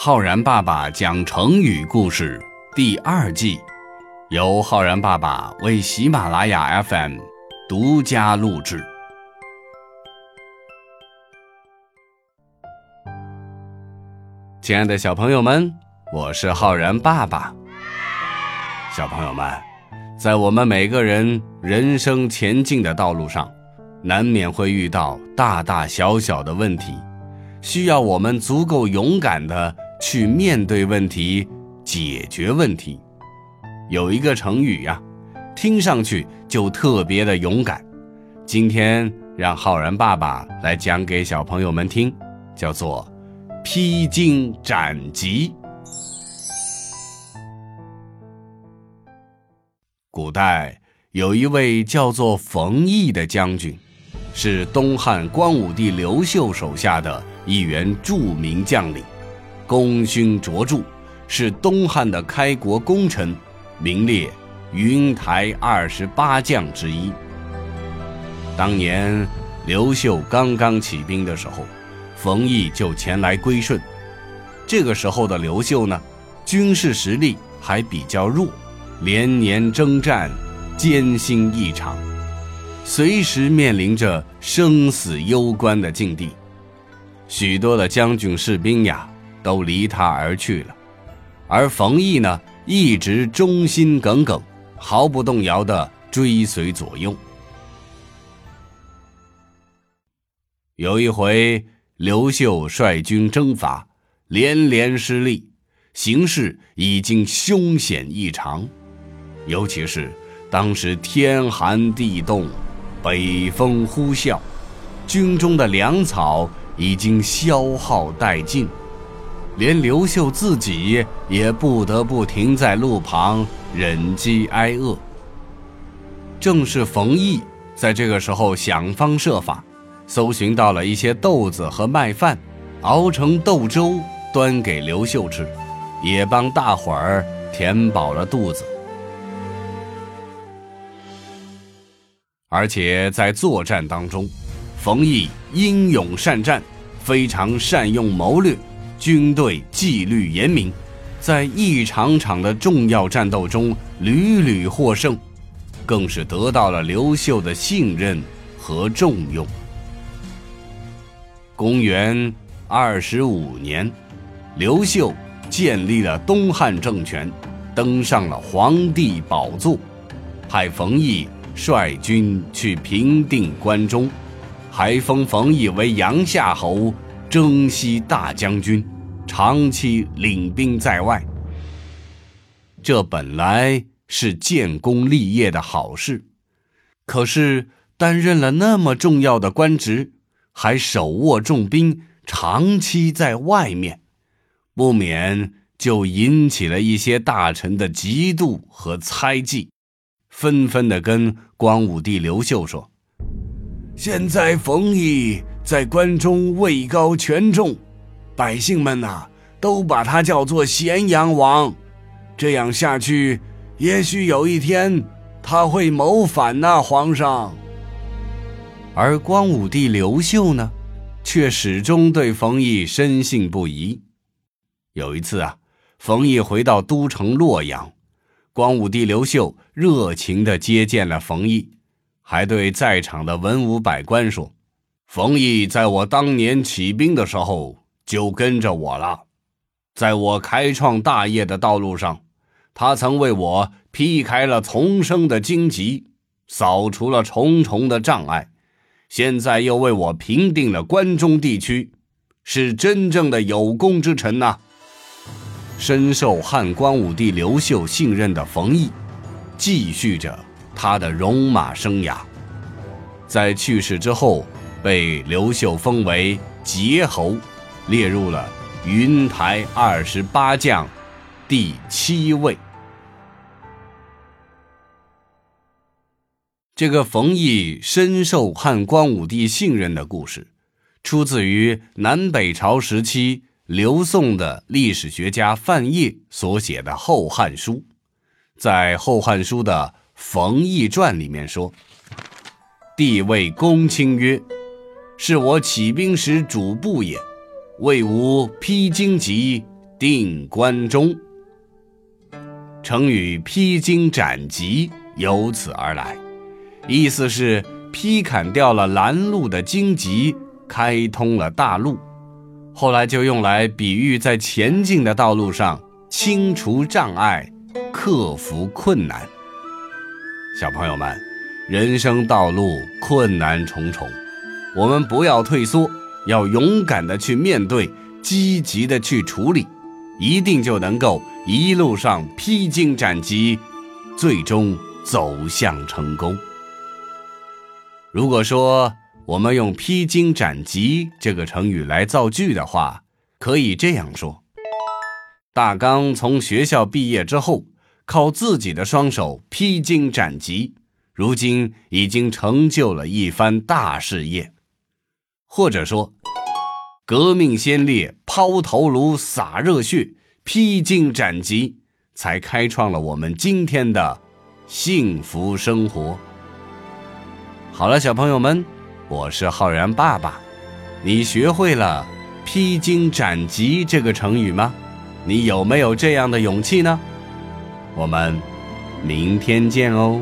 浩然爸爸讲成语故事第二季，由浩然爸爸为喜马拉雅 FM 独家录制。亲爱的小朋友们，我是浩然爸爸。小朋友们，在我们每个人人生前进的道路上，难免会遇到大大小小的问题，需要我们足够勇敢的去面对问题、解决问题。有一个成语呀，听上去就特别的勇敢。今天让浩然爸爸来讲给小朋友们听，叫做“披荆斩棘”。古代有一位叫做冯异的将军。是东汉光武帝刘秀手下的一员著名将领，功勋卓著，是东汉的开国功臣，名列云台二十八将之一。当年刘秀刚刚起兵的时候，冯异就前来归顺。这个时候的刘秀呢，军事实力还比较弱，连年征战，艰辛异常。随时面临着生死攸关的境地，许多的将军士兵呀都离他而去了，而冯异呢一直忠心耿耿，毫不动摇的追随左右。有一回，刘秀率军征伐，连连失利，形势已经凶险异常，尤其是当时天寒地冻。北风呼啸，军中的粮草已经消耗殆尽，连刘秀自己也不得不停在路旁忍饥挨饿。正是冯异在这个时候想方设法，搜寻到了一些豆子和麦饭，熬成豆粥端给刘秀吃，也帮大伙儿填饱了肚子。而且在作战当中，冯异英勇善战，非常善用谋略，军队纪律严明，在一场场的重要战斗中屡屡获胜，更是得到了刘秀的信任和重用。公元二十五年，刘秀建立了东汉政权，登上了皇帝宝座，派冯异。率军去平定关中，还封冯异为阳夏侯、征西大将军，长期领兵在外。这本来是建功立业的好事，可是担任了那么重要的官职，还手握重兵，长期在外面，不免就引起了一些大臣的嫉妒和猜忌。纷纷的跟光武帝刘秀说：“现在冯异在关中位高权重，百姓们呐都把他叫做咸阳王。这样下去，也许有一天他会谋反呐，皇上。”而光武帝刘秀呢，却始终对冯异深信不疑。有一次啊，冯异回到都城洛阳。光武帝刘秀热情地接见了冯异，还对在场的文武百官说：“冯异在我当年起兵的时候就跟着我了，在我开创大业的道路上，他曾为我劈开了丛生的荆棘，扫除了重重的障碍，现在又为我平定了关中地区，是真正的有功之臣呐。”深受汉光武帝刘秀信任的冯异，继续着他的戎马生涯。在去世之后，被刘秀封为节侯，列入了云台二十八将第七位。这个冯异深受汉光武帝信任的故事，出自于南北朝时期。刘宋的历史学家范晔所写的《后汉书》，在《后汉书》的《冯异传》里面说：“帝谓公卿曰：‘是我起兵时主簿也，魏吾披荆棘，定关中。成语“披荆斩棘”由此而来，意思是劈砍掉了拦路的荆棘，开通了大路。后来就用来比喻在前进的道路上清除障碍，克服困难。小朋友们，人生道路困难重重，我们不要退缩，要勇敢的去面对，积极的去处理。一定就能够一路上披荆斩棘，最终走向成功。如果说我们用“披荆斩棘”这个成语来造句的话，可以这样说：大刚从学校毕业之后，靠自己的双手披荆斩棘，如今已经成就了一番大事业。或者说。革命先烈抛头颅洒热血，披荆斩棘，才开创了我们今天的幸福生活。好了，小朋友们，我是浩然爸爸。你学会了“披荆斩棘”这个成语吗？你有没有这样的勇气呢？我们明天见哦。